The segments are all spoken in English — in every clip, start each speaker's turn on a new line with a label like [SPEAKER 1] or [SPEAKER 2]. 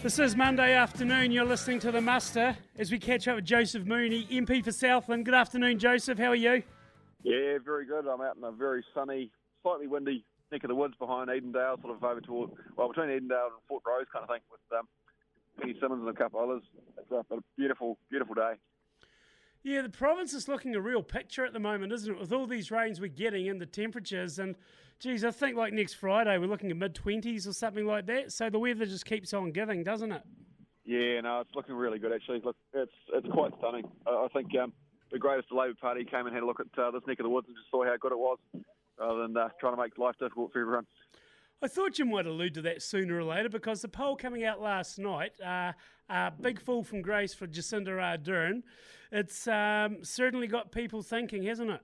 [SPEAKER 1] This is Monday afternoon. You're listening to The Muster as we catch up with Joseph Mooney, MP for Southland. Good afternoon, Joseph. How are you?
[SPEAKER 2] Yeah, very good. I'm out in a very sunny, slightly windy neck of the woods behind Edendale, sort of over toward, well, between Edendale and Fortrose kind of thing with um, Penny Simmons and a couple others. It's a, a beautiful, beautiful day.
[SPEAKER 1] Yeah, the province is looking a real picture at the moment, isn't it? With all these rains we're getting and the temperatures. And, geez, I think like next Friday we're looking at mid 20s or something like that. So the weather just keeps on giving, doesn't it?
[SPEAKER 2] Yeah, no, it's looking really good actually. Look, it's it's quite stunning. I, I think um, the greatest Labor Party came and had a look at uh, this neck of the woods and just saw how good it was, rather than uh, trying to make life difficult for everyone.
[SPEAKER 1] I thought you might allude to that sooner or later because the poll coming out last night, uh, uh, big fall from grace for Jacinda Ardern. It's um, certainly got people thinking, hasn't it?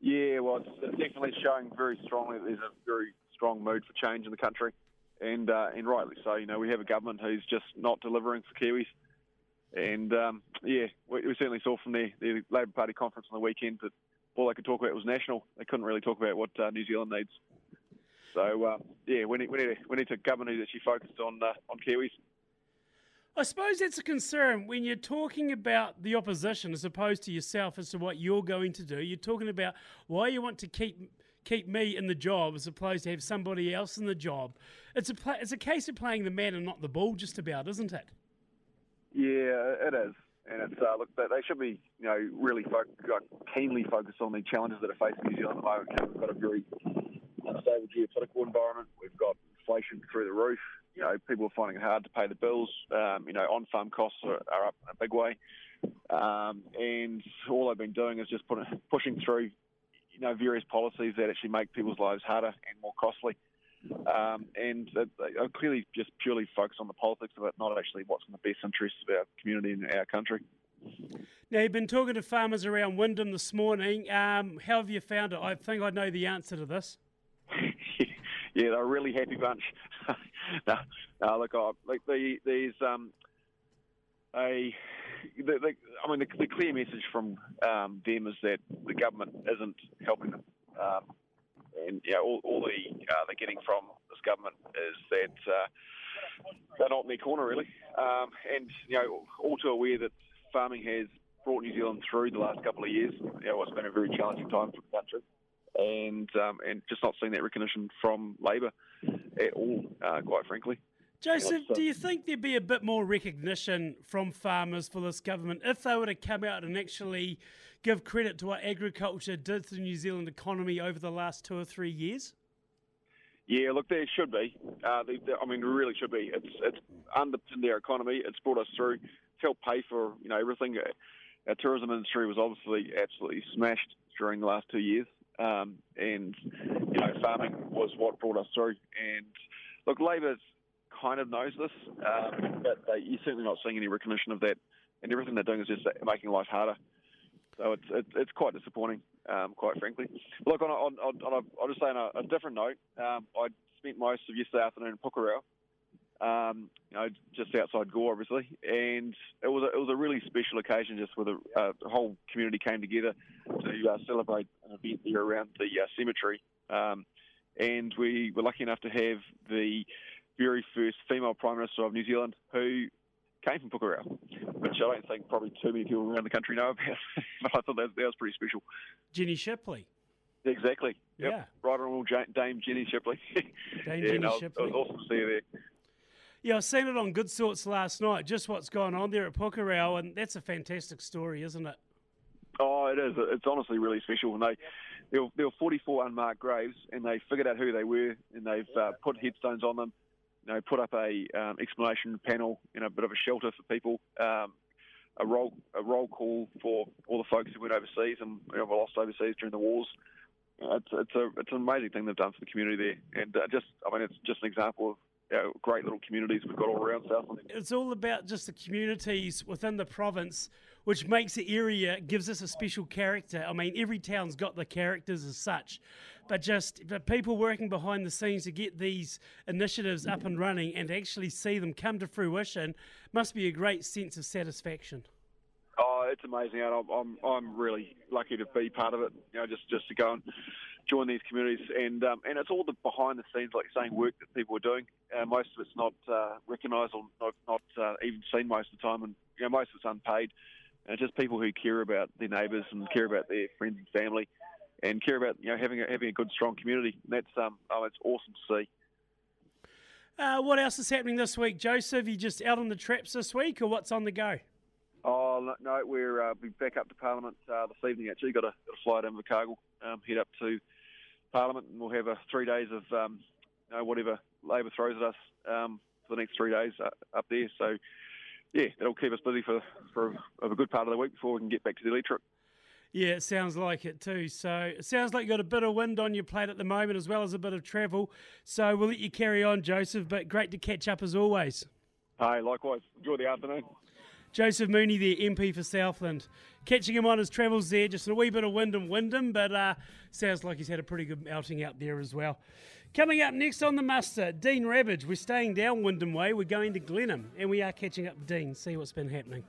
[SPEAKER 2] Yeah, well, it's, definitely showing very strongly that there's a very strong mood for change in the country, and uh, and rightly so. You know, we have a government who's just not delivering for Kiwis, and um, yeah, we, we, certainly saw from the, the Labor Party conference on the weekend that all they could talk about was national. They couldn't really talk about what uh, New Zealand needs. So uh, yeah, we need we need a, we need a government who's actually focused on uh, on Kiwis.
[SPEAKER 1] I suppose that's a concern when you're talking about the opposition as opposed to yourself as to what you're going to do. You're talking about why you want to keep keep me in the job as opposed to have somebody else in the job. It's a it's a case of playing the man and not the ball, just about, isn't it?
[SPEAKER 2] Yeah, it is, and it's uh, look they should be you know really fo- keenly focused on the challenges that are facing New Zealand at the moment. We've got a very unstable geopolitical environment. We've got inflation through the roof. You know, people are finding it hard to pay the bills. Um, you know, on-farm costs are, are, up in a big way, um, and all they've been doing is just pushing through, you know, various policies that actually make people's lives harder and more costly. Um, and they are clearly just purely focused on the politics of it, not actually what's in the best interests of our community and our country.
[SPEAKER 1] Now, you've been talking to farmers around Wyndham this morning. Um, how have you found it? I think I know the answer to this.
[SPEAKER 2] yeah, they're a really happy bunch. no, no, look, I, like the, there's um, a, the, the, I mean, the, the, clear message from um, them is that the government isn't helping them, um, and you know, all, all the uh, they're getting from this government is that uh, they're not in their corner really, um, and you know, all too aware that farming has brought New Zealand through the last couple of years. You know, it's been a very challenging time for the country and um, and just not seeing that recognition from Labor at all, uh, quite frankly.
[SPEAKER 1] Joseph, do you think there'd be a bit more recognition from farmers for this government if they were to come out and actually give credit to what agriculture did to the New Zealand economy over the last two or three years?
[SPEAKER 2] Yeah, look, there should be. Uh, they, they, I mean, there really should be. It's it's underpinned our economy. It's brought us through. It's helped pay for you know everything. Our tourism industry was obviously absolutely smashed during the last two years. Um, and you know, farming was what brought us through. And look, Labor kind of knows this, um, but they, you're certainly not seeing any recognition of that. And everything they're doing is just making life harder. So it's it's, it's quite disappointing, um, quite frankly. Look, on, a, on, on a, I'll just say on a, a different note, um, I spent most of yesterday afternoon in Pukerau, um, you know, just outside Gore, obviously, and it was a, it was a really special occasion, just where the, uh, the whole community came together to uh, celebrate an event there around the uh, cemetery, um, and we were lucky enough to have the very first female Prime Minister of New Zealand who came from Pukerau, which I don't think probably too many people around the country know about, but I thought that, that was pretty special.
[SPEAKER 1] Jenny Shipley.
[SPEAKER 2] Exactly. Yep.
[SPEAKER 1] Yeah.
[SPEAKER 2] Right Honourable Dame Jenny Shipley.
[SPEAKER 1] Dame
[SPEAKER 2] yeah,
[SPEAKER 1] Jenny
[SPEAKER 2] no,
[SPEAKER 1] Shipley.
[SPEAKER 2] It was awesome to see her there.
[SPEAKER 1] Yeah, I've seen it on Good Sorts last night, just what's going on there at Pukerau, and that's a fantastic story, isn't it?
[SPEAKER 2] Oh, it is. It's honestly really special. And they, there were, there were 44 unmarked graves, and they figured out who they were, and they've uh, put headstones on them. You know, put up a um, explanation panel, know, a bit of a shelter for people, um, a roll a roll call for all the folks who went overseas and you know, were lost overseas during the wars. It's it's a it's an amazing thing they've done for the community there, and uh, just I mean, it's just an example of you know, great little communities we've got all around Southland.
[SPEAKER 1] It's all about just the communities within the province, which makes the area, gives us a special character. I mean, every town's got the characters as such, but just the people working behind the scenes to get these initiatives up and running and actually see them come to fruition must be a great sense of satisfaction.
[SPEAKER 2] Oh, it's amazing. I'm, I'm I'm really lucky to be part of it. You know, just just to go and join these communities, and um, and it's all the behind the scenes, like saying, work that people are doing. Uh, most of it's not uh, recognised or not, not uh, even seen most of the time, and you know, most of it's unpaid. And it's just people who care about their neighbours and care about their friends and family, and care about you know having a, having a good, strong community. And that's um, oh, it's awesome to see.
[SPEAKER 1] Uh, what else is happening this week, Joseph? You just out on the traps this week, or what's on the go?
[SPEAKER 2] Oh no, we're uh, we back up to Parliament uh, this evening. Actually, got a, got a flight over Cargill, um, head up to Parliament, and we'll have a three days of um, you know, whatever Labor throws at us um, for the next three days uh, up there. So yeah, it'll keep us busy for for a good part of the week before we can get back to the electric.
[SPEAKER 1] Yeah, it sounds like it too. So it sounds like you've got a bit of wind on your plate at the moment, as well as a bit of travel. So we'll let you carry on, Joseph. But great to catch up as always.
[SPEAKER 2] Hey, likewise. Enjoy the afternoon.
[SPEAKER 1] Joseph Mooney, the MP for Southland, catching him on his travels there. Just a wee bit of wind and Wyndham, but uh, sounds like he's had a pretty good outing out there as well. Coming up next on the muster, Dean Ravage. We're staying down Wyndham Way. We're going to Glenham, and we are catching up with Dean. See what's been happening.